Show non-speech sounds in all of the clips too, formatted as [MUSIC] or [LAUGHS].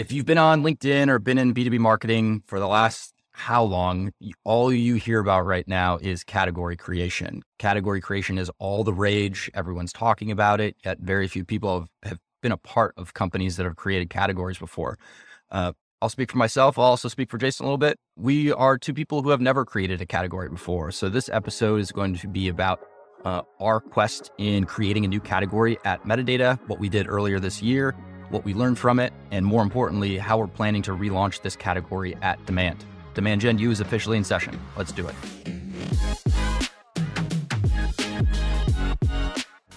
if you've been on LinkedIn or been in B2B marketing for the last how long, all you hear about right now is category creation. Category creation is all the rage. Everyone's talking about it, yet very few people have, have been a part of companies that have created categories before. Uh, I'll speak for myself. I'll also speak for Jason a little bit. We are two people who have never created a category before. So this episode is going to be about uh, our quest in creating a new category at Metadata, what we did earlier this year, what we learned from it, and more importantly, how we're planning to relaunch this category at Demand. Demand Gen U is officially in session. Let's do it.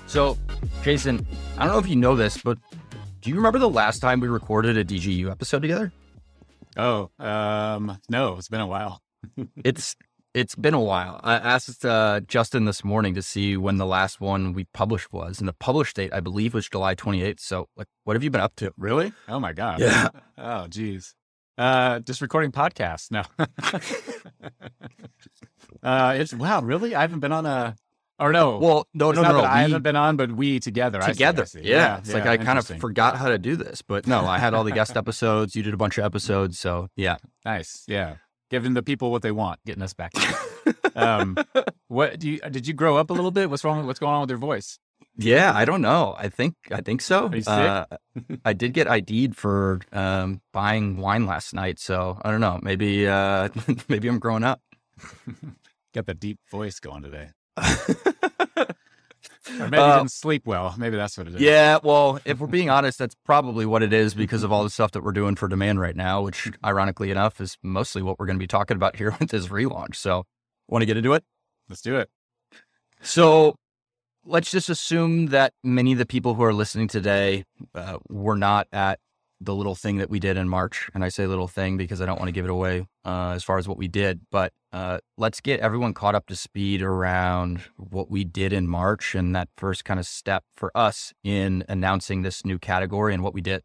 So, Jason, I don't know if you know this, but do you remember the last time we recorded a DGU episode together? Oh, um, no, it's been a while. [LAUGHS] it's it's been a while. I asked uh, Justin this morning to see when the last one we published was, and the published date I believe was July 28th. So, like, what have you been up to? Really? Oh my god. Yeah. [LAUGHS] Oh, geez. Uh, just recording podcasts. No. [LAUGHS] uh, it's wow. Really? I haven't been on a. Or no. Well, no, no, not no. that I we- haven't been on, but we together. I see, I together. see. Yeah. It's like I kind of forgot how to do this, but no, I had all the guest episodes. You did a bunch of episodes. So, yeah. Nice. Yeah. Giving the people what they want, getting us back. [LAUGHS] um, what do you? Did you grow up a little bit? What's wrong? What's going on with your voice? Yeah, I don't know. I think I think so. Are you sick? Uh, I did get ID'd for um, buying wine last night, so I don't know. Maybe uh, [LAUGHS] maybe I'm growing up. [LAUGHS] Got the deep voice going today. Or maybe Uh, didn't sleep well. Maybe that's what it is. Yeah, well, if we're being honest, that's probably what it is because of all the stuff that we're doing for demand right now, which ironically enough is mostly what we're going to be talking about here [LAUGHS] with this relaunch. So, want to get into it? Let's do it. So, let's just assume that many of the people who are listening today uh, were not at the little thing that we did in March. And I say little thing because I don't want to give it away uh, as far as what we did. But uh, let's get everyone caught up to speed around what we did in March and that first kind of step for us in announcing this new category and what we did.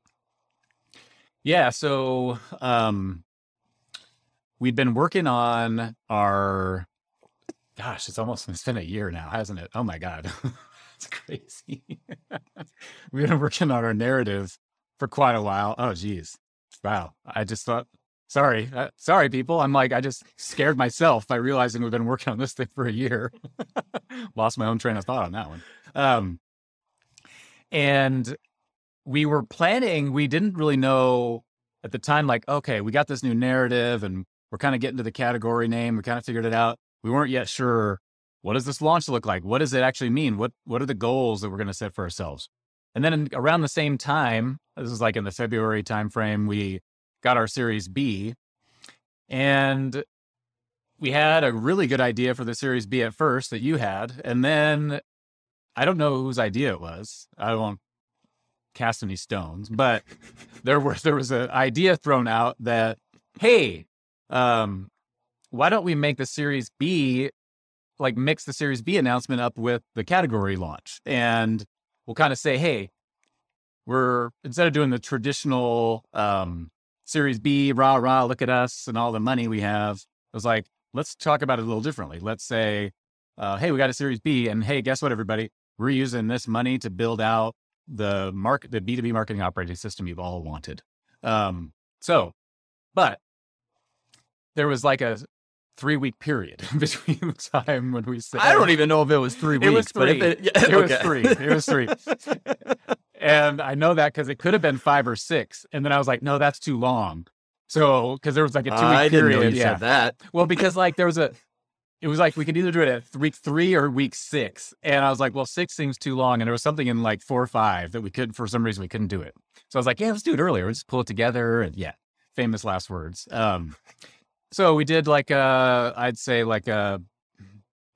Yeah. So um, we'd been working on our. Gosh, it's almost it's been a year now, hasn't it? Oh my god, [LAUGHS] it's crazy. [LAUGHS] We've been working on our narrative for quite a while. Oh geez, wow. I just thought. Sorry, uh, sorry, people. I'm like, I just scared myself by realizing we've been working on this thing for a year. [LAUGHS] Lost my own train of thought on that one. Um, and we were planning, we didn't really know at the time, like, okay, we got this new narrative and we're kind of getting to the category name. We kind of figured it out. We weren't yet sure what does this launch look like? What does it actually mean? What what are the goals that we're going to set for ourselves? And then in, around the same time, this is like in the February timeframe, we got our Series B, and we had a really good idea for the Series B at first that you had, and then I don't know whose idea it was. I won't cast any stones, but [LAUGHS] there was there was an idea thrown out that hey, um, why don't we make the Series B like mix the Series B announcement up with the category launch, and we'll kind of say, hey, we're instead of doing the traditional um, Series B, rah rah, look at us and all the money we have. It was like, let's talk about it a little differently. Let's say, uh, hey, we got a Series B, and hey, guess what, everybody, we're using this money to build out the market, the B two B marketing operating system you've all wanted. Um, so, but there was like a three week period [LAUGHS] between the time when we said I don't even know if it was three weeks. [LAUGHS] It was weeks, three. it, yeah, It was three. It was three. [LAUGHS] and I know that because it could have been five or six. And then I was like, no, that's too long. So because there was like a two week I didn't period. know you yeah. said that. Well, because like there was a, it was like we could either do it at week three or week six, and I was like, well, six seems too long, and there was something in like four or five that we could for some reason we couldn't do it. So I was like, yeah, let's do it earlier. Let's pull it together, and yeah, famous last words. Um, so we did like a, I'd say like a,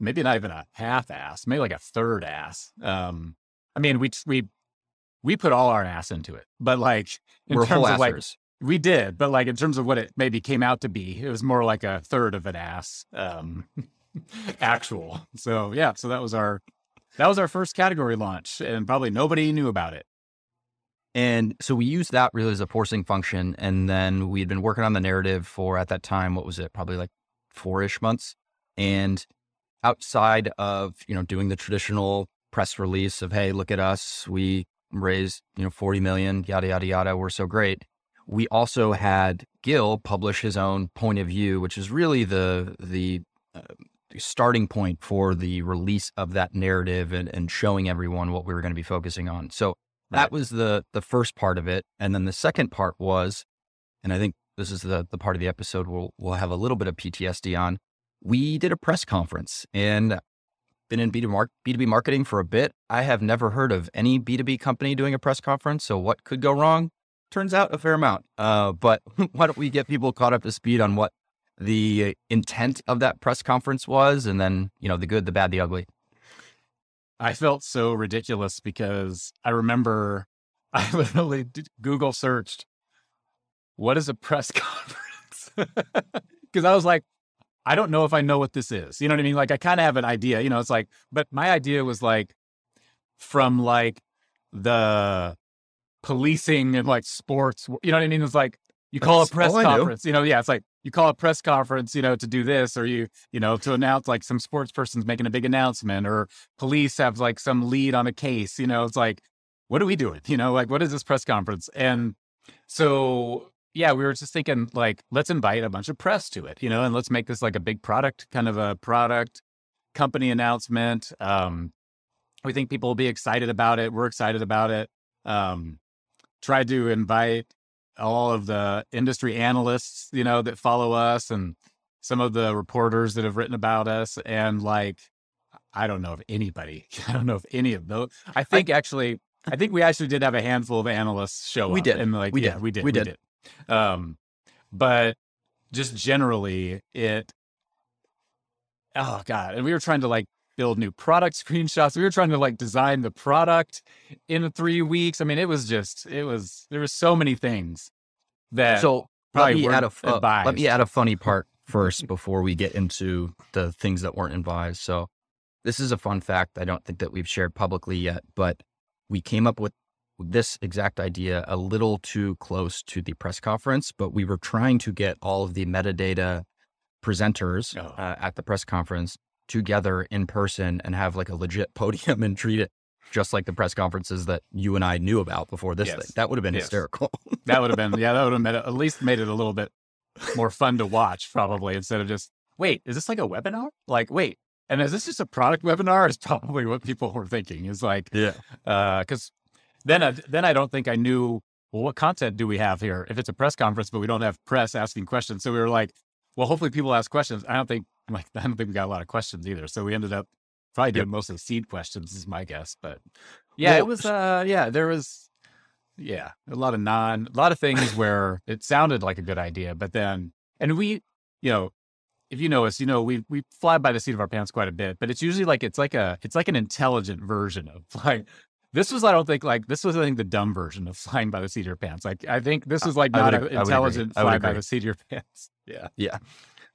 maybe not even a half ass, maybe like a third ass. Um, I mean, we we we put all our ass into it, but like in We're terms of like we did, but like in terms of what it maybe came out to be, it was more like a third of an ass um [LAUGHS] actual. So yeah, so that was our that was our first category launch and probably nobody knew about it. And so we used that really as a forcing function. And then we had been working on the narrative for at that time, what was it? Probably like four ish months. And outside of, you know, doing the traditional press release of, hey, look at us, we raised, you know, 40 million, yada, yada, yada, we're so great. we also had Gil publish his own point of view, which is really the the uh, starting point for the release of that narrative and, and showing everyone what we were going to be focusing on. So that was the the first part of it, and then the second part was, and I think this is the the part of the episode we'll we'll have a little bit of PTSD on. We did a press conference and been in B2B, B2B marketing for a bit. I have never heard of any B2B company doing a press conference. So what could go wrong? Turns out a fair amount. Uh, but [LAUGHS] why don't we get people caught up to speed on what the intent of that press conference was and then, you know, the good, the bad, the ugly. I felt so ridiculous because I remember [LAUGHS] I literally Google searched, what is a press [LAUGHS] conference? Because I was like, I don't know if I know what this is. You know what I mean? Like, I kind of have an idea, you know, it's like, but my idea was like from like the policing and like sports, you know what I mean? It's like, you call That's a press conference, you know, yeah, it's like you call a press conference, you know, to do this, or you, you know, to announce like some sports person's making a big announcement, or police have like some lead on a case, you know, it's like, what are we doing? [LAUGHS] You know, like what is this press conference? And so yeah, we were just thinking like, let's invite a bunch of press to it, you know, and let's make this like a big product, kind of a product company announcement. Um, we think people will be excited about it. We're excited about it. Um, tried to invite all of the industry analysts, you know, that follow us and some of the reporters that have written about us. And like, I don't know if anybody, [LAUGHS] I don't know if any of those, I think I, actually, I think we actually did have a handful of analysts show we up. Did. And like, we yeah, did. we did. We, we did. did. Um, but just generally it, oh God. And we were trying to like build new product [LAUGHS] screenshots. We were trying to like design the product in three weeks. I mean, it was just, it was, there were so many things that. So let me, add a, uh, let me add a funny [LAUGHS] part first before we get into the things that weren't advised. So this is a fun fact. I don't think that we've shared publicly yet, but we came up with this exact idea a little too close to the press conference, but we were trying to get all of the metadata presenters oh. uh, at the press conference together in person and have like a legit [LAUGHS] podium and treat it just like the press conferences that you and I knew about before this yes. thing. That would have been yes. hysterical. [LAUGHS] that would have been, yeah, that would have at least made it a little bit more fun to watch, probably, instead of just, wait, is this like a webinar? Like, wait, and is this just a product webinar? Is probably what people were thinking. Is like, yeah, because uh, then I, then I don't think I knew well what content do we have here if it's a press conference but we don't have press asking questions. So we were like, well, hopefully people ask questions. I don't think like [LAUGHS] I don't think we got a lot of questions either. So we ended up probably doing yep. most of seed questions is my guess. But yeah, well, it was uh yeah, there was yeah, a lot of non a lot of things [LAUGHS] where it sounded like a good idea, but then and we, you know, if you know us, you know we we fly by the seat of our pants quite a bit, but it's usually like it's like a it's like an intelligent version of [LAUGHS] like this was, I don't think, like this was, I think, the dumb version of flying by the seat of your pants. Like, I think this was like not an intelligent fly by the seat of your pants. Yeah, yeah.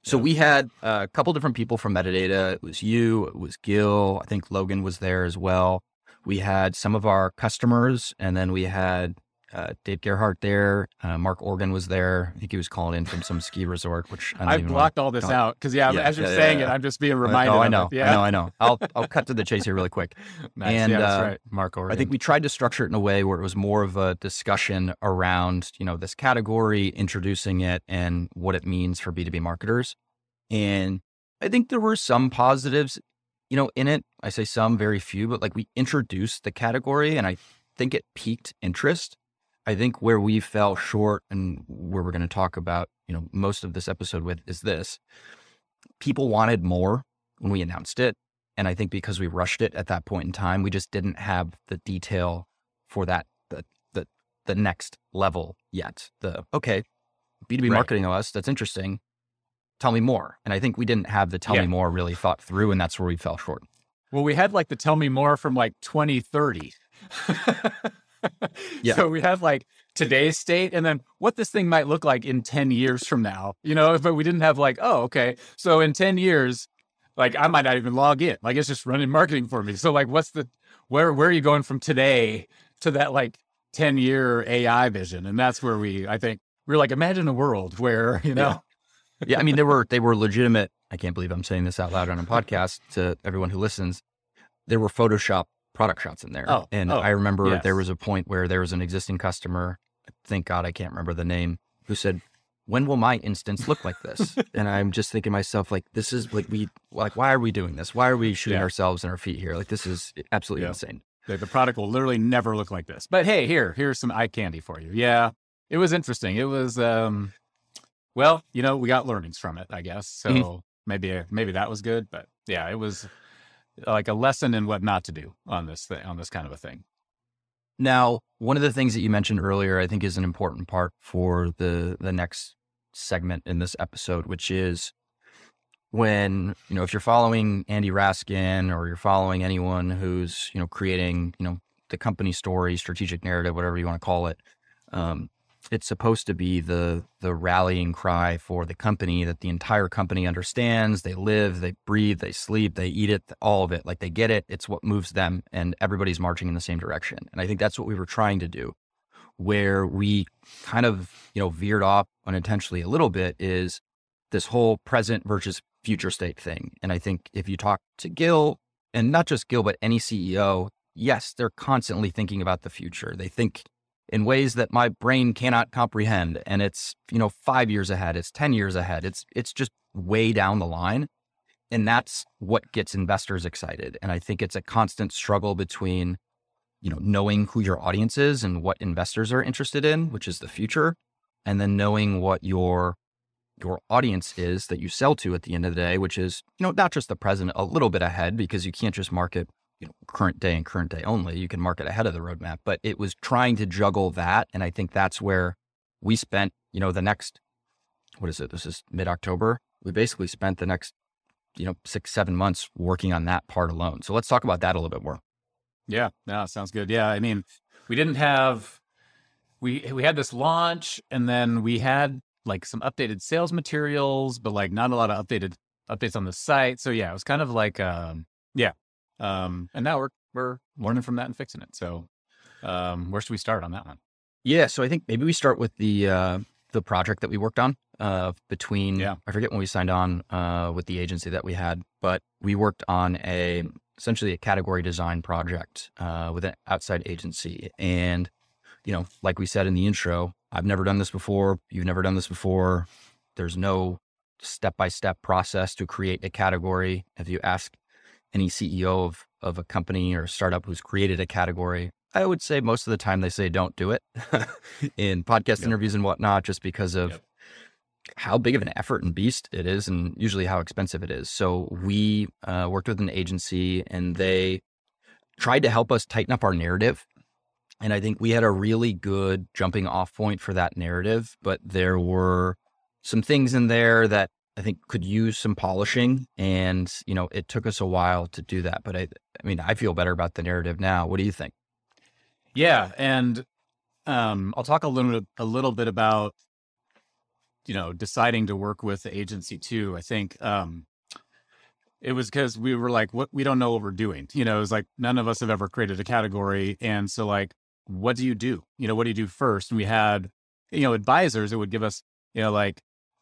So yeah. we had uh, a couple different people from metadata. It was you, it was Gil. I think Logan was there as well. We had some of our customers, and then we had uh, Dave Gerhardt there. Uh, Mark Organ was there. I think he was calling in from some ski resort, which I, I blocked all this out because yeah, yeah, as you're yeah, saying yeah, it, I'm just being reminded. Oh, I know, yeah, I know, I know. I'll I'll cut to the chase here really quick. [LAUGHS] nice. And yeah, that's uh, right, Mark Organ. I think we tried to structure it in a way where it was more of a discussion around you know this category, introducing it, and what it means for B2B marketers. And I think there were some positives, you know, in it. I say some, very few, but like we introduced the category, and I think it piqued interest I think where we fell short and where we're going to talk about, you know, most of this episode with is this. People wanted more when we announced it. And I think because we rushed it at that point in time, we just didn't have the detail for that, the, the, the next level yet. The, okay, B2B right. marketing OS, that's interesting. Tell me more. And I think we didn't have the tell yeah. me more really thought through. And that's where we fell short. Well, we had like the tell me more from like 2030. [LAUGHS] [LAUGHS] yeah. So we have like today's state and then what this thing might look like in 10 years from now, you know, but we didn't have like, oh, okay. So in 10 years, like I might not even log in. Like it's just running marketing for me. So like what's the where where are you going from today to that like 10 year AI vision? And that's where we I think we're like, imagine a world where, [LAUGHS] you know. Yeah. yeah. I mean, they [LAUGHS] were they were legitimate. I can't believe I'm saying this out loud on a podcast to everyone who listens. There were Photoshop product shots in there. Oh, and oh, I remember yes. there was a point where there was an existing customer thank God I can't remember the name, who said, when will my instance look like this? [LAUGHS] and I'm just thinking to myself, like, this is like we like why are we doing this? Why are we shooting Yeah. ourselves in our feet here? Like this is absolutely Yeah. insane. The, the product will literally never look like this. But hey, here, here's some eye candy for you. Yeah, it was interesting. It was, um, well, you know, we got learnings from it, I guess. So Mhm. maybe maybe that was good. But yeah, it was like a lesson in what not to do on this thing, on this kind of a thing. Now, one of the things that you mentioned earlier, I think is an important part for the the next segment in this episode, which is when, you know, if you're following Andy Raskin or you're following anyone who's, you know, creating, you know, the company story, strategic narrative, whatever you want to call it, um, it's supposed to be the the rallying cry for the company that the entire company understands. They live, they breathe, they sleep, they eat it, all of it. Like they get it. It's what moves them, and everybody's marching in the same direction. And I think that's what we were trying to do, where we kind of you know veered off unintentionally a little bit is this whole present versus future state thing. And I think if you talk to Gil, and not just Gil, but any CEO, yes, they're constantly thinking about the future. They think in ways that my brain cannot comprehend and it's you know 5 years ahead it's 10 years ahead it's it's just way down the line and that's what gets investors excited and i think it's a constant struggle between you know knowing who your audience is and what investors are interested in which is the future and then knowing what your your audience is that you sell to at the end of the day which is you know not just the present a little bit ahead because you can't just market you know current day and current day only you can market ahead of the roadmap but it was trying to juggle that and i think that's where we spent you know the next what is it? This is mid-october. We basically spent the next you know six seven months working on that part alone. So let's talk about that a little bit more. Yeah, no, sounds good. Yeah, I mean, we didn't have we we had this launch, and then we had like some updated sales materials, but like not a lot of updated updates on the site. So yeah, it was kind of like um yeah, um, and now we're we're learning from that and fixing it. So um, where should we start on that one? yeah so i think maybe we start with the uh the project that we worked on uh between Yeah. i forget when we signed on uh with the agency that we had but we worked on a essentially a category design project uh with an outside agency and you know like we said in the intro i've never done this before you've never done this before there's no step-by-step process to create a category if you ask any ceo of of a company or startup who's created a category i would say most of the time they say don't do it [LAUGHS] in podcast Yep. interviews and whatnot just because of Yep. how big of an effort and beast it is and usually how expensive it is so we uh, worked with an agency and they tried to help us tighten up our narrative and i think we had a really good jumping off point for that narrative but there were some things in there that i think could use some polishing and you know it took us a while to do that but i i mean i feel better about the narrative now what do you think Yeah, and um, I'll talk a little a little bit about you know deciding to work with the agency too. I think um, it was because we were like, what we don't know what we're doing. You know, it was like none of us have ever created a category, and so like, what do you do? You know, what do you do first? And we had you know advisors that would give us you know like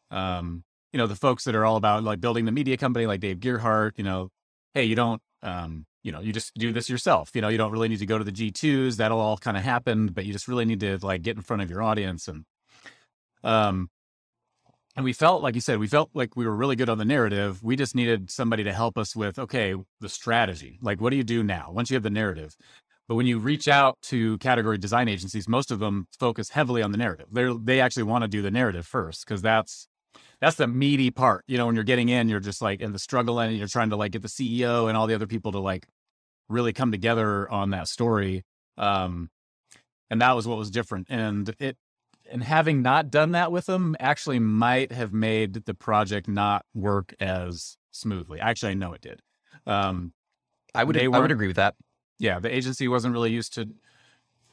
um, you know the folks that are all about like building the media company, like Dave Gerhardt. You know, hey, you don't um, you know, you just do this yourself. You know, you don't really need to go to the G2s. That'll all kind of happen, but you just really need to like get in front of your audience and um and we felt like you said, we felt like we were really good on the narrative. We just needed somebody to help us with okay, the strategy. Like what do you do now once you have the narrative? But when you reach out to category design agencies, most of them focus heavily on the narrative. They they actually want to do the narrative first because that's that's the meaty part. You know, when you're getting in, you're just like in the struggle and you're trying to like get the CEO and all the other people to like really come together on that story. Um, and that was what was different. And it, and having not done that with them actually might have made the project not work as smoothly. Actually, I know it did. Um, i would i would agree with that yeah, the agency wasn't really used to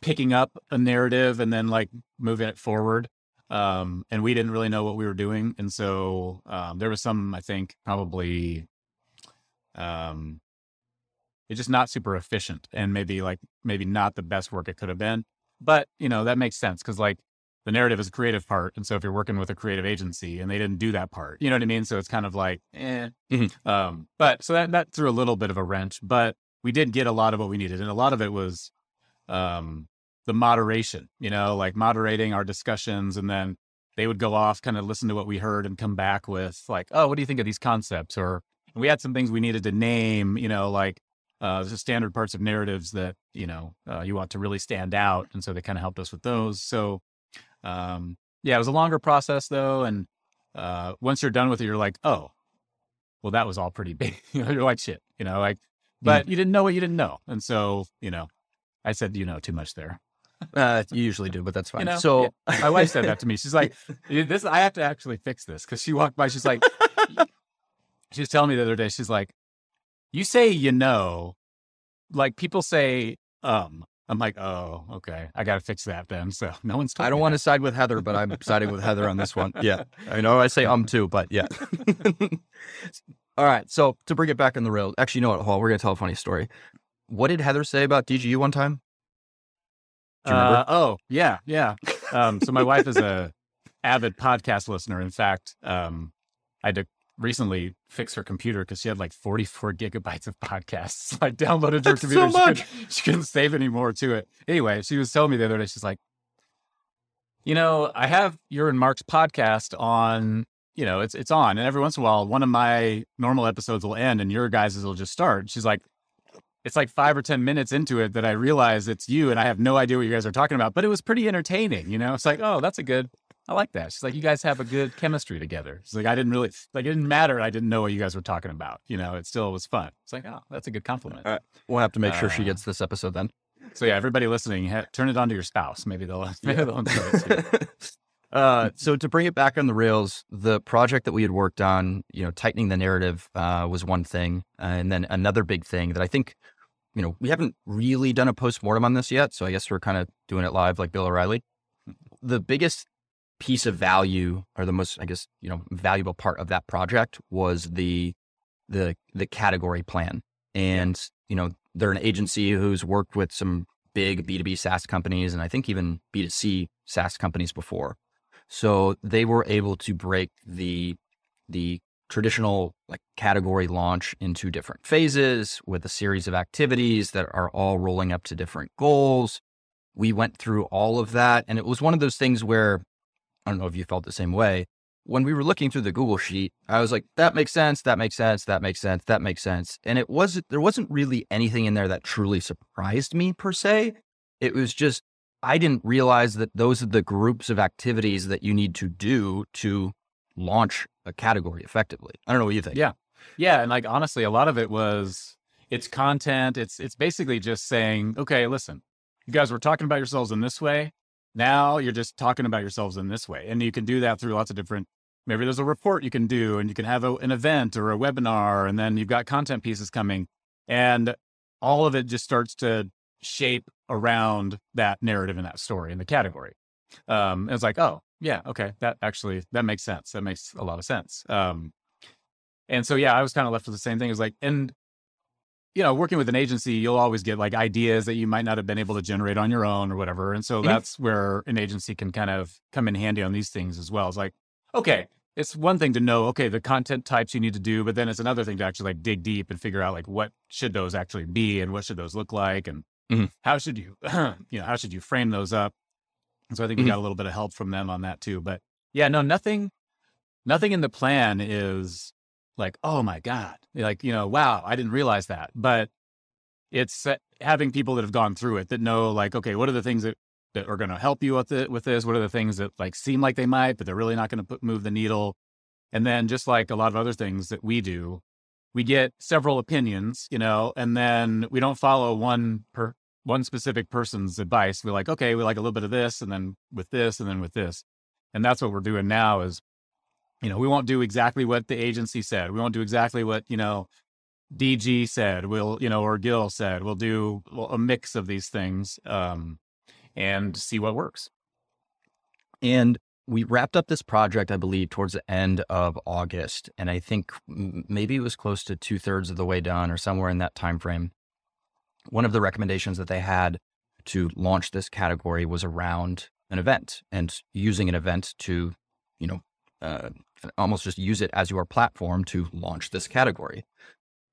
picking up a narrative and then like moving it forward. Um, and we didn't really know what we were doing. And so um, there was some, I think, probably um, it's just not super efficient and maybe like maybe not the best work it could have been. But you know, that makes sense because like the narrative is a creative part. And so if you're working with a creative agency and they didn't do that part, you know what I mean? So it's kind of like, eh. Mhm. Um, but so that that threw a little bit of a wrench, but we did get a lot of what we needed. And a lot of it was um the moderation, you know, like moderating our discussions and then they would go off, kind of listen to what we heard and come back with like, oh, what do you think of these concepts? Or we had some things we needed to name, you know, like uh, the standard parts of narratives that, you know, uh, you want to really stand out. And so they kind of helped us with those. So, um, yeah, it was a longer process though. And uh, once you're done with it, you're like, oh, well, that was all pretty big. [LAUGHS] you're like, shit, you know, like, but you didn't know what you didn't know. And so, you know, I said, you know, too much there. Uh, you usually do, but that's fine. You know, so yeah. my wife said that to me. [LAUGHS] She's like, "This, I have to actually fix this." Because she walked by, she's like, she was telling me the other day, she's like, "You say you know, like people say um." I'm like, "Oh, okay, I got to fix that then." So [LAUGHS] no one's. I don't want to side with [LAUGHS] Heather, but I'm siding with Heather on this one. Yeah, I know I say um too, but yeah. All right, so to bring it back on the rails, actually, you know what, Hall? We're gonna tell a funny story. What did Heather say about DGU one time? Uh, oh, yeah, yeah. Um, so my wife is a [LAUGHS] avid podcast listener. In fact, um, I had to recently fix her computer because she had like 44 gigabytes of podcasts [LAUGHS] like downloaded her computer. So much. She, couldn't, she couldn't save any more to it. Anyway, she was telling me the other day, she's like, you know, I have your and Mark's podcast on, you know, it's it's on. And every once in a while, one of my normal episodes will end and your guys' will just start. She's like, it's like five or 10 minutes into it that I realize it's you and I have no idea what you guys are talking about, but it was pretty entertaining. You know, it's like, oh, that's a good, I like that. She's like, you guys have a good chemistry together. She's like, I didn't really, like, it didn't matter. I didn't know what you guys were talking about. You know, it still was fun. It's like, oh, that's a good compliment. Right. We'll have to make sure uh, she gets this episode then. So yeah, everybody listening, ha- turn it on to your spouse. Maybe they'll, [LAUGHS] maybe yeah. they'll enjoy it [LAUGHS] Uh, so to bring it back on the rails, the project that we had worked on, you know, tightening the narrative uh, was one thing, uh, and then another big thing that I think you know, we haven't really done a post-mortem on this yet. So I guess we're kind of doing it live like Bill O'Reilly. The biggest piece of value or the most, I guess, you know, valuable part of that project was the, the, the category plan. And, you know, they're an agency who's worked with some big B2B SaaS companies and I think even B2C SaaS companies before. So they were able to break the, the traditional like category launch into different phases with a series of activities that are all rolling up to different goals. We went through all of that. And it was one of those things where I don't know if you felt the same way. When we were looking through the Google sheet, I was like, that makes sense, that makes sense, that makes sense, that makes sense. And it wasn't, there wasn't really anything in there that truly surprised me per se. It was just, I didn't realize that those are the groups of activities that you need to do to launch a category effectively. I don't know what you think. Yeah. Yeah. And like, honestly, a lot of it was it's content. It's, it's basically just saying, okay, listen, you guys were talking about yourselves in this way. Now you're just talking about yourselves in this way. And you can do that through lots of different, maybe there's a report you can do and you can have a, an event or a webinar and then you've got content pieces coming and all of it just starts to shape around that narrative and that story in the category. Um, it's like, oh, yeah, okay, that actually that makes sense. That makes a lot of sense. Um, and so yeah, I was kind of left with the same thing. It was like, and you know, working with an agency, you'll always get like ideas that you might not have been able to generate on your own or whatever. And so mm-hmm. that's where an agency can kind of come in handy on these things as well. It's like, okay, it's one thing to know, okay, the content types you need to do, but then it's another thing to actually like dig deep and figure out like what should those actually be and what should those look like and mm-hmm. how should you, [CLEARS THROAT] you know, how should you frame those up? And so I think we mm-hmm. got a little bit of help from them on that too. But yeah, no, nothing, nothing in the plan is like, oh my God, like, you know, wow, I didn't realize that. But it's having people that have gone through it that know like, okay, what are the things that, that are going to help you with it, with this? What are the things that like seem like they might, but they're really not going to move the needle? And then just like a lot of other things that we do, we get several opinions, you know, and then we don't follow one per one specific person's advice. We're like, okay, we like a little bit of this, and then with this, and then with this. And that's what we're doing now is, you know, we won't do exactly what the agency said. We won't do exactly what, you know, DG said. We'll, you know, or Gil said. We'll do a mix of these things um, and see what works. And we wrapped up this project, I believe, towards the end of August, and I think maybe it was close to two thirds of the way done, or somewhere in that time frame one of the recommendations that they had to launch this category was around an event and using an event to, you know, uh, almost just use it as your platform to launch this category.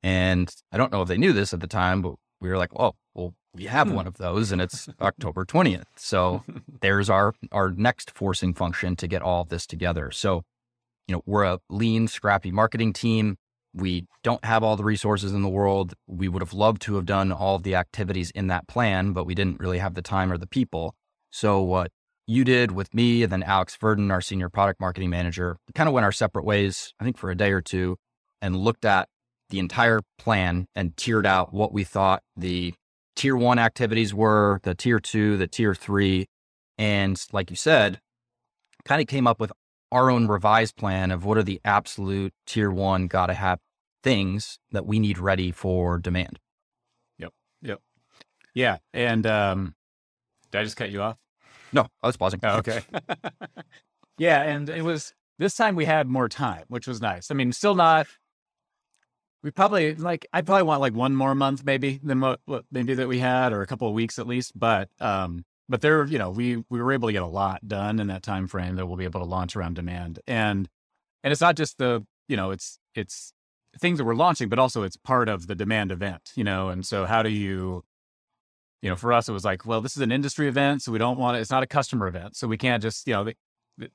And I don't know if they knew this at the time, but we were like, oh, well, we have Hmm. one of those and it's [LAUGHS] October 20th. So [LAUGHS] there's our our next forcing function to get all of this together. So, you know, we're a lean, scrappy marketing team. We don't have all the resources in the world. We would have loved to have done all of the activities in that plan, but we didn't really have the time or the people. So what you did with me and then Alex Verdon, our senior product marketing manager, kind of went our separate ways, I think for a day or two, and looked at the entire plan and tiered out what we thought the tier one activities were, the tier two, the tier three. And like you said, kind of came up with our own revised plan of what are the absolute tier one gotta have things that we need ready for demand. Yep. Yep. Yeah. And um, did I just cut you off? No, I was pausing. Oh, okay. [LAUGHS] yeah, and it was this time we had more time, which was nice. I mean, still not. We probably like I probably want like one more month maybe than what, what maybe that we had, or a couple of weeks at least. But um, but there, you know, we we were able to get a lot done in that time frame that we'll be able to launch around demand. And and it's not just the you know it's it's things that we're launching, but also it's part of the demand event. You know, and so how do you you know, for us, it was like, well, this is an industry event, so we don't want it. It's not a customer event, so we can't just, you know,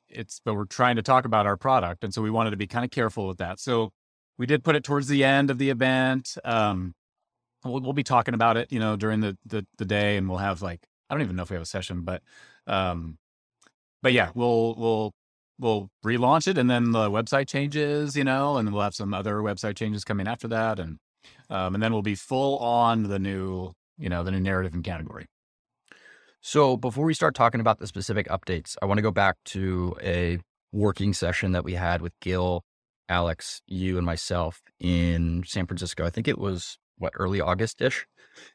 it's. But we're trying to talk about our product, and so we wanted to be kind of careful with that. So we did put it towards the end of the event. Um, we'll, we'll be talking about it, you know, during the, the the day, and we'll have like I don't even know if we have a session, but um, but yeah, we'll we'll we'll relaunch it, and then the website changes, you know, and we'll have some other website changes coming after that, and um, and then we'll be full on the new you know, the new narrative and category. So before we start talking about the specific updates, I want to go back to a working session that we had with Gil, Alex, you, and myself in San Francisco. I think it was what early August ish.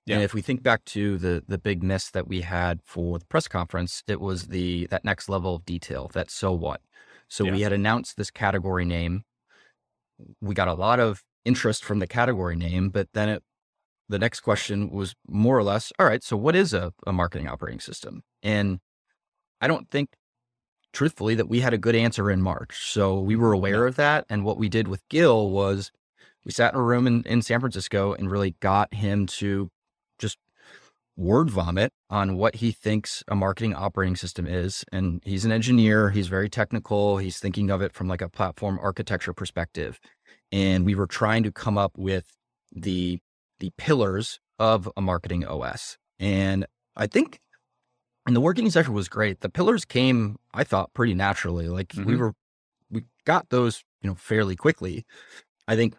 Yeah. And if we think back to the the big miss that we had for the press conference, it was the that next level of detail. That so what. So we had announced this category name. We got a lot of interest from the category name, but then it the next question was more or less, all right, so what is a, a marketing operating system? And I don't think, truthfully, that we had a good answer in March. So we were aware of that. And what we did with Gil was we sat in a room in, in San Francisco and really got him to just word vomit on what he thinks a marketing operating system is. And he's an engineer, he's very technical, he's thinking of it from like a platform architecture perspective. And we were trying to come up with the the pillars of a marketing OS. And I think and the working session was great. The pillars came, I thought, pretty naturally. Like we Mhm. were we got those, you know, fairly quickly. I think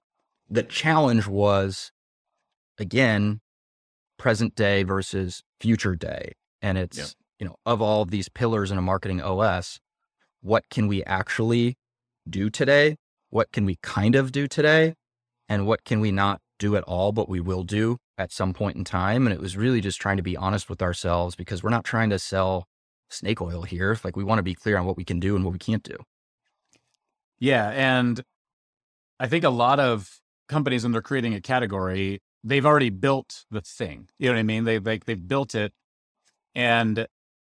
the challenge was again present day versus future day. And it's, Yep. you know, of all of these pillars in a marketing OS, what can we actually do today? What can we kind of do today? And what can we not do at all, but we will do at some point in time? And it was really just trying to be honest with ourselves because we're not trying to sell snake oil here. Like we want to be clear on what we can do and what we can't do. Yeah, and I think a lot of companies when they're creating a category, they've already built the thing. You know what I mean? They like they've built it, and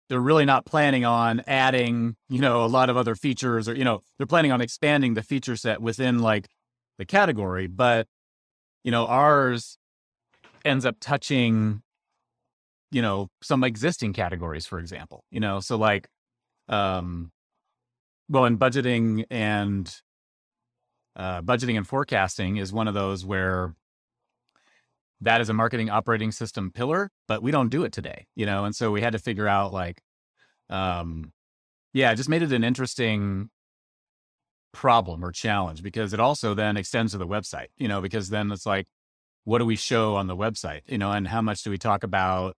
they're really not planning on adding, you know, a lot of other features, or you know, they're planning on expanding the feature set within like the category. But you know, ours ends up touching, you know, some existing categories, for example. You know, so like, um, well, in budgeting and uh, budgeting and forecasting is one of those where that is a marketing operating system pillar, but we don't do it today, you know, and so we had to figure out like, um, yeah, just made it an interesting problem or challenge because it also then extends to the website, you know, because then it's like, what do we show on the website, you know, and how much do we talk about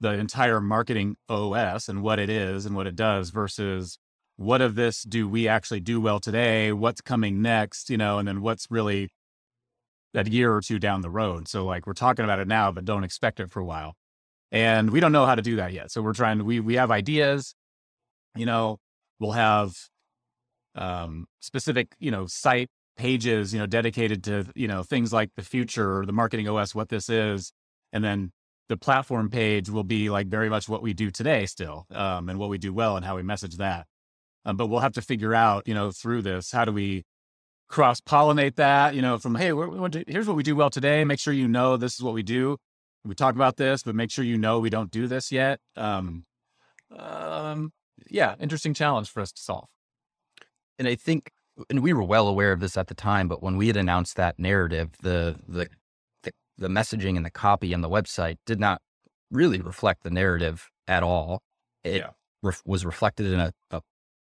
the entire marketing OS and what it is and what it does versus what of this do we actually do well today? What's coming next, you know, and then what's really that year or two down the road. So like we're talking about it now, but don't expect it for a while. And we don't know how to do that yet. So we're trying to, we, we have ideas, you know, we'll have um, specific, you know, site pages, you know, dedicated to, you know, things like the future or the marketing OS, what this is. And then the platform page will be like very much what we do today still um, and what we do well and how we message that. Um, but we'll have to figure out, you know, through this, how do we cross pollinate that, you know, from, hey, we're, we want to, here's what we do well today. Make sure you know this is what we do. we talk about this, but make sure you know we don't do this yet. Um, um, yeah, interesting challenge for us to solve. And I think, and we were well aware of this at the time, but when we had announced that narrative, the the the, the messaging and the copy on the website did not really reflect the narrative at all. It Yeah. ref- was reflected in a, a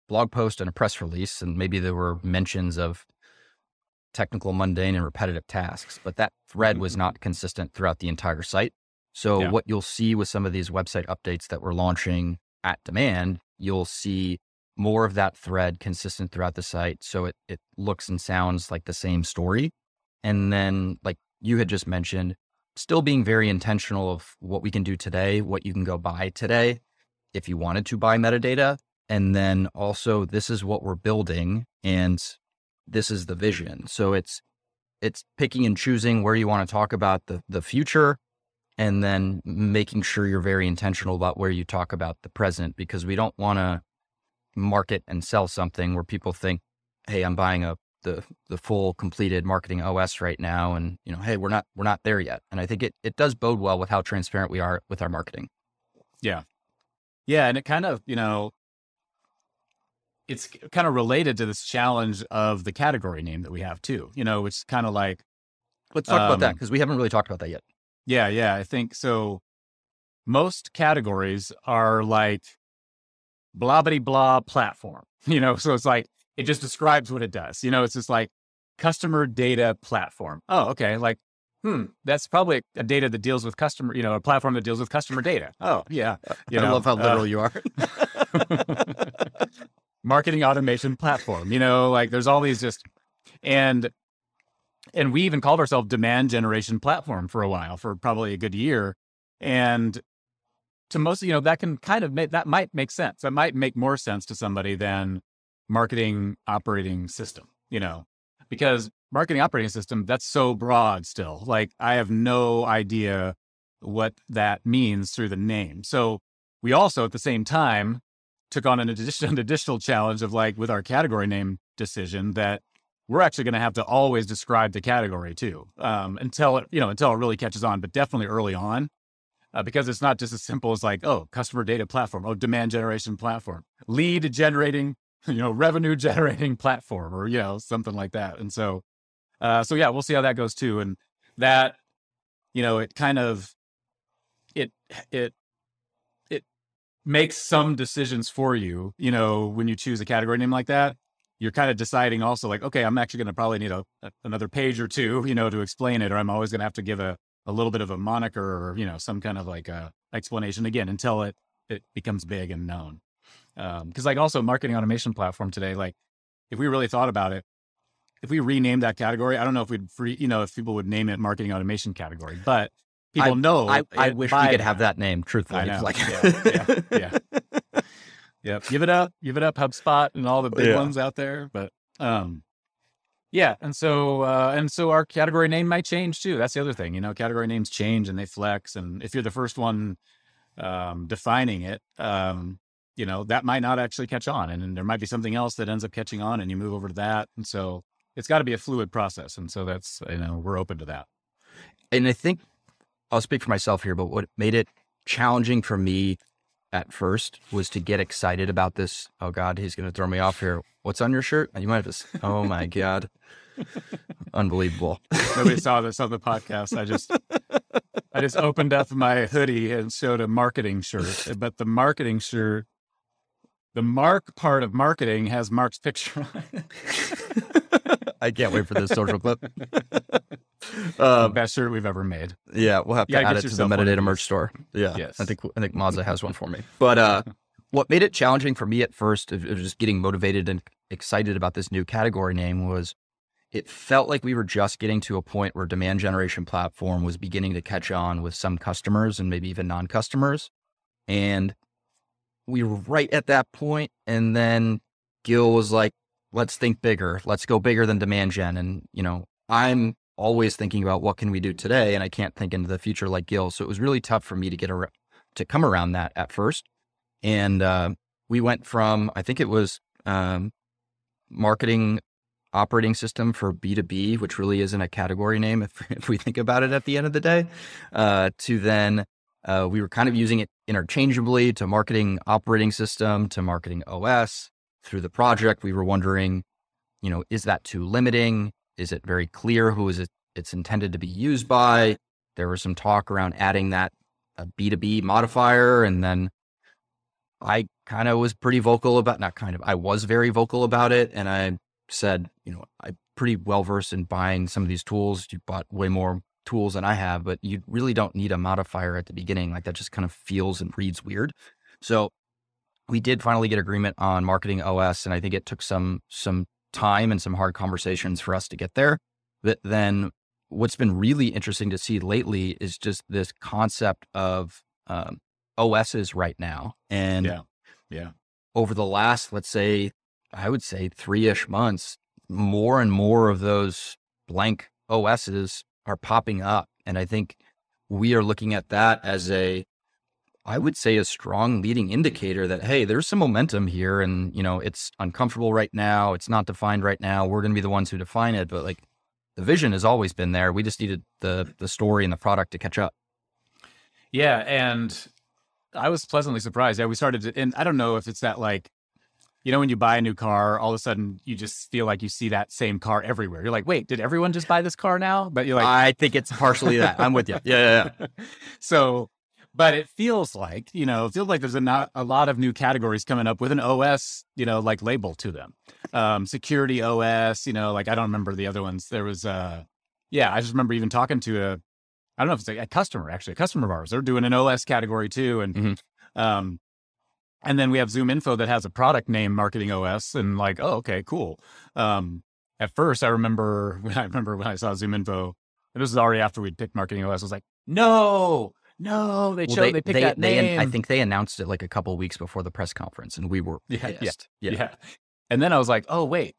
blog post and a press release, and maybe there were mentions of technical, mundane, and repetitive tasks, but that thread mm-hmm. was not consistent throughout the entire site. So, Yeah. what you'll see with some of these website updates that we're launching at demand, you'll see more of that thread consistent throughout the site. So, it, it looks and sounds like the same story. And then, like you had just mentioned, still being very intentional of what we can do today, what you can go buy today if you wanted to buy metadata. And then also, this is what we're building and this is the vision. So it's it's picking and choosing where you want to talk about the the future and then making sure you're very intentional about where you talk about the present because we don't want to market and sell something where people think, "Hey, I'm buying a the the full completed marketing OS right now and, you know, hey, we're not we're not there yet." And I think it it does bode well with how transparent we are with our marketing. Yeah. Yeah. And it kind of, you know, it's kind of related to this challenge of the category name that we have too, you know, it's kind of like, Let's talk about that Um, because we haven't really talked about that yet. yeah, yeah, I think so. Most categories are like blah blah blah platform, [LAUGHS] you know, so it's like it just describes what it does. You know, it's just like customer data platform. Oh, okay. Like, hmm, that's probably a data that deals with customer, you know, a platform that deals with customer data. Oh, yeah. You I know, love how uh, literal you are. [LAUGHS] [LAUGHS] marketing automation platform. You know, like there's all these just and and we even called ourselves demand generation platform for a while, for probably a good year. And to most, you know, that can kind of make that might make sense. That might make more sense to somebody than marketing operating system, you know, because marketing operating system, that's so broad still. Like I have no idea what that means through the name. So we also at the same time took on an additional, [LAUGHS] an additional challenge of like with our category name decision that we're actually going to have to always describe the category too um, until it you know until it really catches on but definitely early on uh, because it's not just as simple as like oh customer data platform oh demand generation platform lead generating [LAUGHS] you know revenue [LAUGHS] generating platform or you know something like that and so uh, so yeah we'll see how that goes too and that you know it kind of it it it makes some decisions for you you know when you choose a category name like that you're kind of deciding also like okay i'm actually going to probably need a, a- another page or two you know to explain it or i'm always going to have to give a, a little bit of a moniker or you know some kind of like a explanation again until it it becomes big and known. Um, because like also marketing automation platform today like if we really thought about it if we renamed that category i don't know if we'd free you know if people would name it marketing automation category but people know I, I it wish we by could have that name, truthfully. I know. Like, Yeah, yeah, [LAUGHS] Yep. Give it up. Give it up, HubSpot and all the big Yeah. ones out there. But um yeah, and so uh and so our category name might change too. That's the other thing. You know, category names change and they flex. And if you're the first one um defining it, um, you know, that might not actually catch on. And then there might be something else that ends up catching on and you move over to that. And so it's got to be a fluid process. And so that's you know, we're open to that. and I think I'll speak for myself here, but what made it challenging for me at first was to get excited about this. Oh God, he's going to throw me off here. What's on your shirt? You might have to. Oh my [LAUGHS] God, unbelievable. Nobody saw this on the podcast. I just I just opened up my hoodie and showed a marketing shirt. But the marketing shirt, the mark part of marketing has Mark's picture on it. I can't wait for this social clip. [LAUGHS] Um, best shirt we've ever made. yeah, we'll have to add it to the yourself one of metadata merch store. Yeah, Yes. I think I think Mazda has one for me. [LAUGHS] But uh, what made it challenging for me at first, of just getting motivated and excited about this new category name, was it felt like we were just getting to a point where demand generation platform was beginning to catch on with some customers and maybe even non-customers, and we were right at that point. And then Gil was like, "Let's think bigger. Let's go bigger than demand gen." And you know, I'm always thinking about what can we do today, and I can't think into the future like Gil. So it was really tough for me to get around to come around that at first. And uh, we went from I think it was um, marketing operating system for B2B, which really isn't a category name if, [LAUGHS] if we think about it at the end of the day, uh, to then uh, we were kind of using it interchangeably to marketing operating system to marketing OS. Through the project, we were wondering, you know, is that too limiting? Is it very clear who is it it's intended to be used by? There was some talk around adding that a B2B modifier. And then I kind of was pretty vocal about, not kind of, I was very vocal about it. And I said, you know, I'm pretty well versed in buying some of these tools. You bought way more tools than I have, but you really don't need a modifier at the beginning. Like that just kind of feels and reads weird. So we did finally get agreement on marketing OS. And I think it took some, some time and some hard conversations for us to get there. But then what's been really interesting to see lately is just this concept of um, OSs right now. And yeah, yeah. Over the last, let's say, I would say three ish months, more and more of those blank OSs are popping up. And I think we are looking at that as a, I would say, a strong leading indicator that, hey, there's some momentum here. And, you know, it's uncomfortable right now. It's not defined right now. We're going to be the ones who define it. But like, the vision has always been there. We just needed the the story and the product to catch up. Yeah, and I was pleasantly surprised. Yeah, we started to, and I don't know if it's that like, you know, when you buy a new car, all of a sudden you just feel like you see that same car everywhere. You're like, wait, did everyone just buy this car now? But you're like, I think it's partially that. I'm with you. Yeah, yeah, yeah. [LAUGHS] so, but it feels like, you know, it feels like there's a, not, a lot of new categories coming up with an OS, you know, like label to them um, security OS, you know, like I don't remember the other ones. There was, uh, yeah, I just remember even talking to a, I don't know if it's a, a customer actually, a customer of ours. They're doing an OS category too, and mm-hmm. um, and then we have ZoomInfo that has a product name Marketing OS, and like, oh, okay, cool. Um, at first, I remember when [LAUGHS] I remember when I saw ZoomInfo, and this was already after we'd picked Marketing OS. I was like, no, no, they well, chose they, they picked they, that they, name. I think they announced it like a couple weeks before the press conference, and we were yeah, pissed. Yeah, yeah. yeah. And then I was like, oh, wait,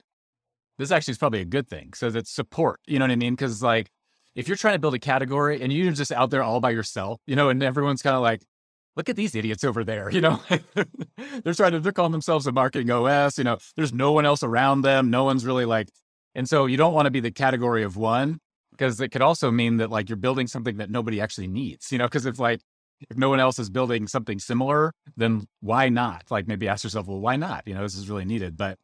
this actually is probably a good thing. So it's support. You know what I mean? Because like, if you're trying to build a category and you're just out there all by yourself, you know, and everyone's kind of like, look at these idiots over there, [LAUGHS] you know, they're trying to, they're calling themselves a marketing OS, you know, there's no one else around them. No one's really like, and so you don't want to be the category of one because it could also mean that like you're building something that nobody actually needs, you know, because it's like, if no one else is building something similar, then why not? Like maybe ask yourself, well, why not? You know, this is really needed. But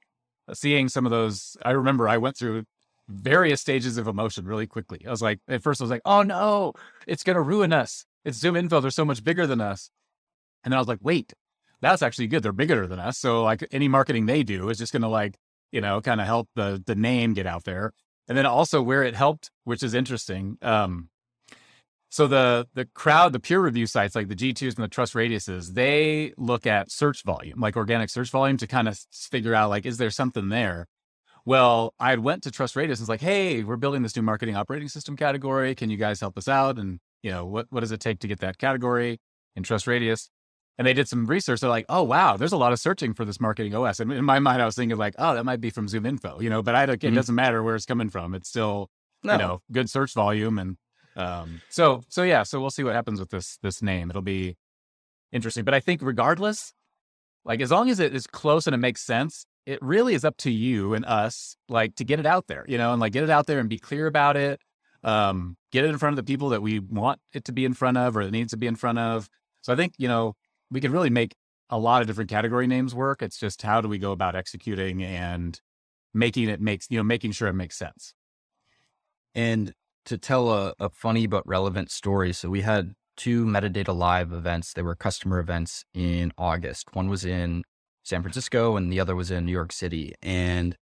uh, seeing some of those, I remember I went through various stages of emotion really quickly. I was like, at first I was like, oh no, it's going to ruin us. It's ZoomInfo. They're so much bigger than us. And then I was like, wait, that's actually good. They're bigger than us. So like any marketing they do is just going to like, you know, kind of help the the name get out there. And then also where it helped, which is interesting. Um, so the the crowd, the peer review sites like the G2s and the TrustRadiuses, they look at search volume, like organic search volume, to kind of figure out like, is there something there? Well, I went to TrustRadius and was like, hey, we're building this new marketing operating system category. Can you guys help us out? And you know, what what does it take to get that category in TrustRadius? And they did some research. They're like, oh wow, there's a lot of searching for this marketing OS. And in my mind, I was thinking like, oh, that might be from ZoomInfo, you know. But I don't, it mm-hmm. doesn't matter where it's coming from. It's still no. you know good search volume and um, so so yeah, so we'll see what happens with this this name. It'll be interesting. But I think regardless, like as long as it is close and it makes sense, it really is up to you and us, like to get it out there, you know, and like get it out there and be clear about it. Um, get it in front of the people that we want it to be in front of or it needs to be in front of. So I think, you know, we could really make a lot of different category names work. It's just how do we go about executing and making it makes, you know, making sure it makes sense. And to tell a, a funny but relevant story. So we had two metadata live events. They were customer events in August. One was in San Francisco and the other was in New York City. And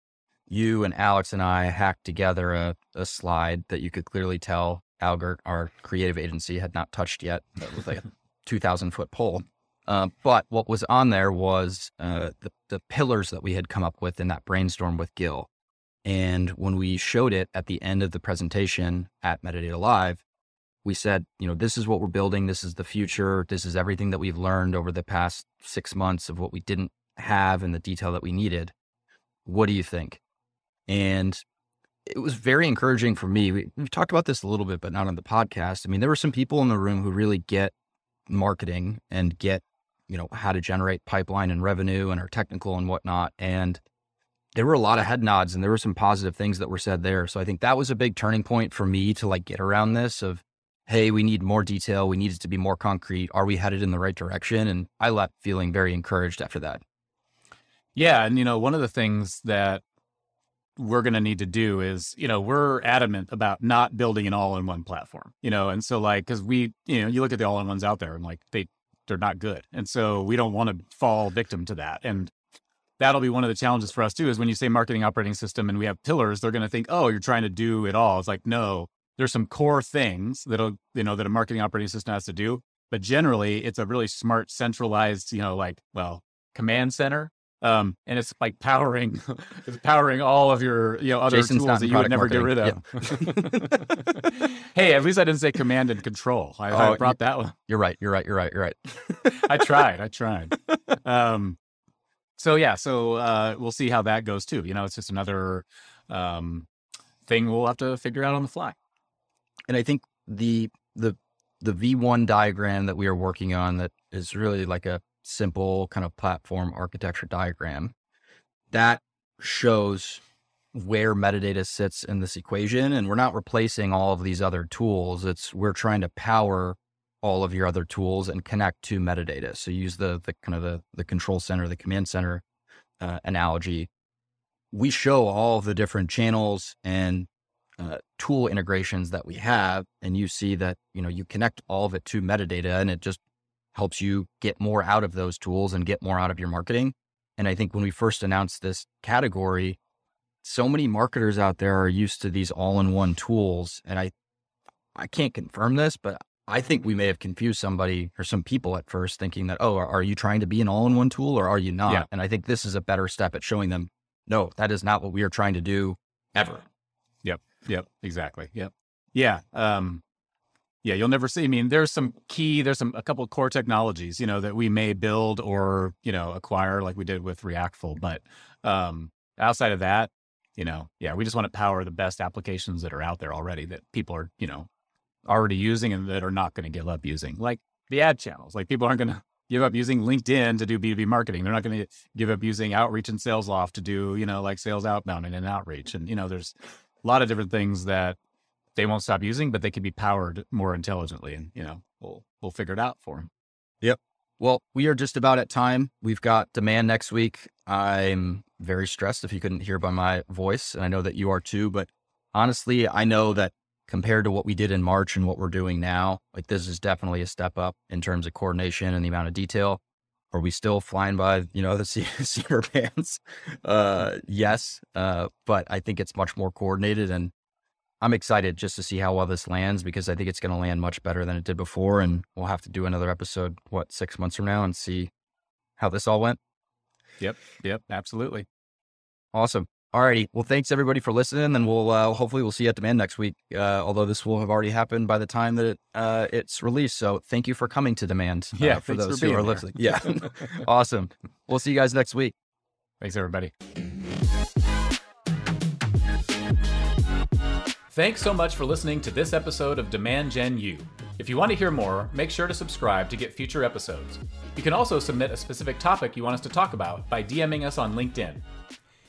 you and Alex and I hacked together a, a slide that you could clearly tell Algert, our creative agency, had not touched yet. That was like a [LAUGHS] 2,000 foot pole. Uh, but what was on there was uh, the, the pillars that we had come up with in that brainstorm with Gil. And when we showed it at the end of the presentation at Metadata Live, we said, you know, this is what we're building. This is the future. This is everything that we've learned over the past six months of what we didn't have and the detail that we needed. What do you think? And it was very encouraging for me. We, have talked about this a little bit, but not on the podcast. I mean, there were some people in the room who really get marketing and get, you know, how to generate pipeline and revenue and are technical and whatnot. And there were a lot of head nods and there were some positive things that were said there. So I think that was a big turning point for me to like get around this of, hey, we need more detail. We need it to be more concrete. Are we headed in the right direction? And I left feeling very encouraged after that. Yeah. And, you know, one of the things that we're going to need to do is, you know, we're adamant about not building an all in one platform, you know, and so like, cause we, you know, you look at the all in ones out there and like they, they're not good. And so we don't want to fall victim to that. And that'll be one of the challenges for us too, is when you say marketing operating system and we have pillars, they're going to think, oh, you're trying to do it all. It's like, no, there's some core things that'll, you know, that a marketing operating system has to do. But generally it's a really smart, centralized, you know, like, well, command center um, and it's like powering, [LAUGHS] it's powering all of your, you know, other Jason's tools that you would never marketing. get rid of. [LAUGHS] hey, at least I didn't say command and control. I, oh, I brought that one. You're right. You're right. You're right. You're right. [LAUGHS] I tried. I tried. Um, so yeah, so uh, we'll see how that goes too. You know, it's just another um, thing we'll have to figure out on the fly. And I think the the the V1 diagram that we are working on that is really like a simple kind of platform architecture diagram that shows where metadata sits in this equation. And we're not replacing all of these other tools. It's we're trying to power all of your other tools and connect to metadata. So use the the kind of the the control center, the command center uh, analogy. We show all the different channels and uh, tool integrations that we have, and you see that you know you connect all of it to metadata, and it just helps you get more out of those tools and get more out of your marketing. And I think when we first announced this category, so many marketers out there are used to these all-in-one tools. And I I can't confirm this, but I think we may have confused somebody or some people at first thinking that, oh, are, are you trying to be an all-in-one tool or are you not? Yeah. And I think this is a better step at showing them, no, that is not what we are trying to do ever. Yep. Yep. Exactly. Yep. Yeah. Um, yeah, you'll never see. I mean, there's some key, there's some a couple core technologies, you know, that we may build or you know acquire, like we did with Reactful. But um, outside of that, you know, yeah, we just want to power the best applications that are out there already that people are, you know, already using and that are not going to give up using, like the ad channels. Like people aren't going [LAUGHS] to give up using LinkedIn to do B2B marketing. They're not going to give up using Outreach and SalesLoft to do, you know, like sales outbound and outreach. And, you know, there's a lot of different things that they won't stop using, but they can be powered more intelligently. And, you know, we'll, we'll figure it out for them. Yep. Well, we are just about at time. We've got demand next week. I'm very stressed if you couldn't hear by my voice. And I know that you are too. But honestly, I know that compared to what we did in March and what we're doing now, like this is definitely a step up in terms of coordination and the amount of detail. Are we still flying by, you know, the [LAUGHS] Cedar bands? Uh, yes. Uh, but I think it's much more coordinated and I'm excited just to see how well this lands because I think it's going to land much better than it did before. And we'll have to do another episode, what, six months from now and see how this all went. Yep. Yep. Absolutely. Awesome. All righty. Well, thanks everybody for listening, and we'll uh, hopefully we'll see you at demand next week. Uh, although this will have already happened by the time that it, uh, it's released. So thank you for coming to demand. Uh, yeah, for those for who are there. listening. Yeah, [LAUGHS] awesome. We'll see you guys next week. Thanks, everybody. Thanks so much for listening to this episode of Demand Gen U. If you want to hear more, make sure to subscribe to get future episodes. You can also submit a specific topic you want us to talk about by DMing us on LinkedIn.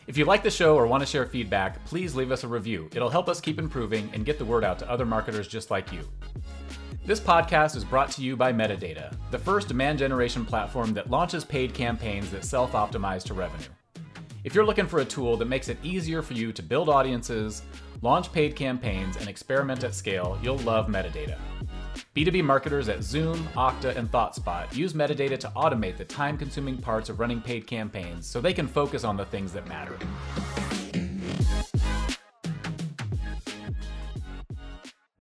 If you like the show or want to share feedback, please leave us a review. It'll help us keep improving and get the word out to other marketers just like you. This podcast is brought to you by Metadata, the first demand generation platform that launches paid campaigns that self optimize to revenue. If you're looking for a tool that makes it easier for you to build audiences, Launch paid campaigns and experiment at scale, you'll love metadata. B2B marketers at Zoom, Okta, and ThoughtSpot use metadata to automate the time consuming parts of running paid campaigns so they can focus on the things that matter.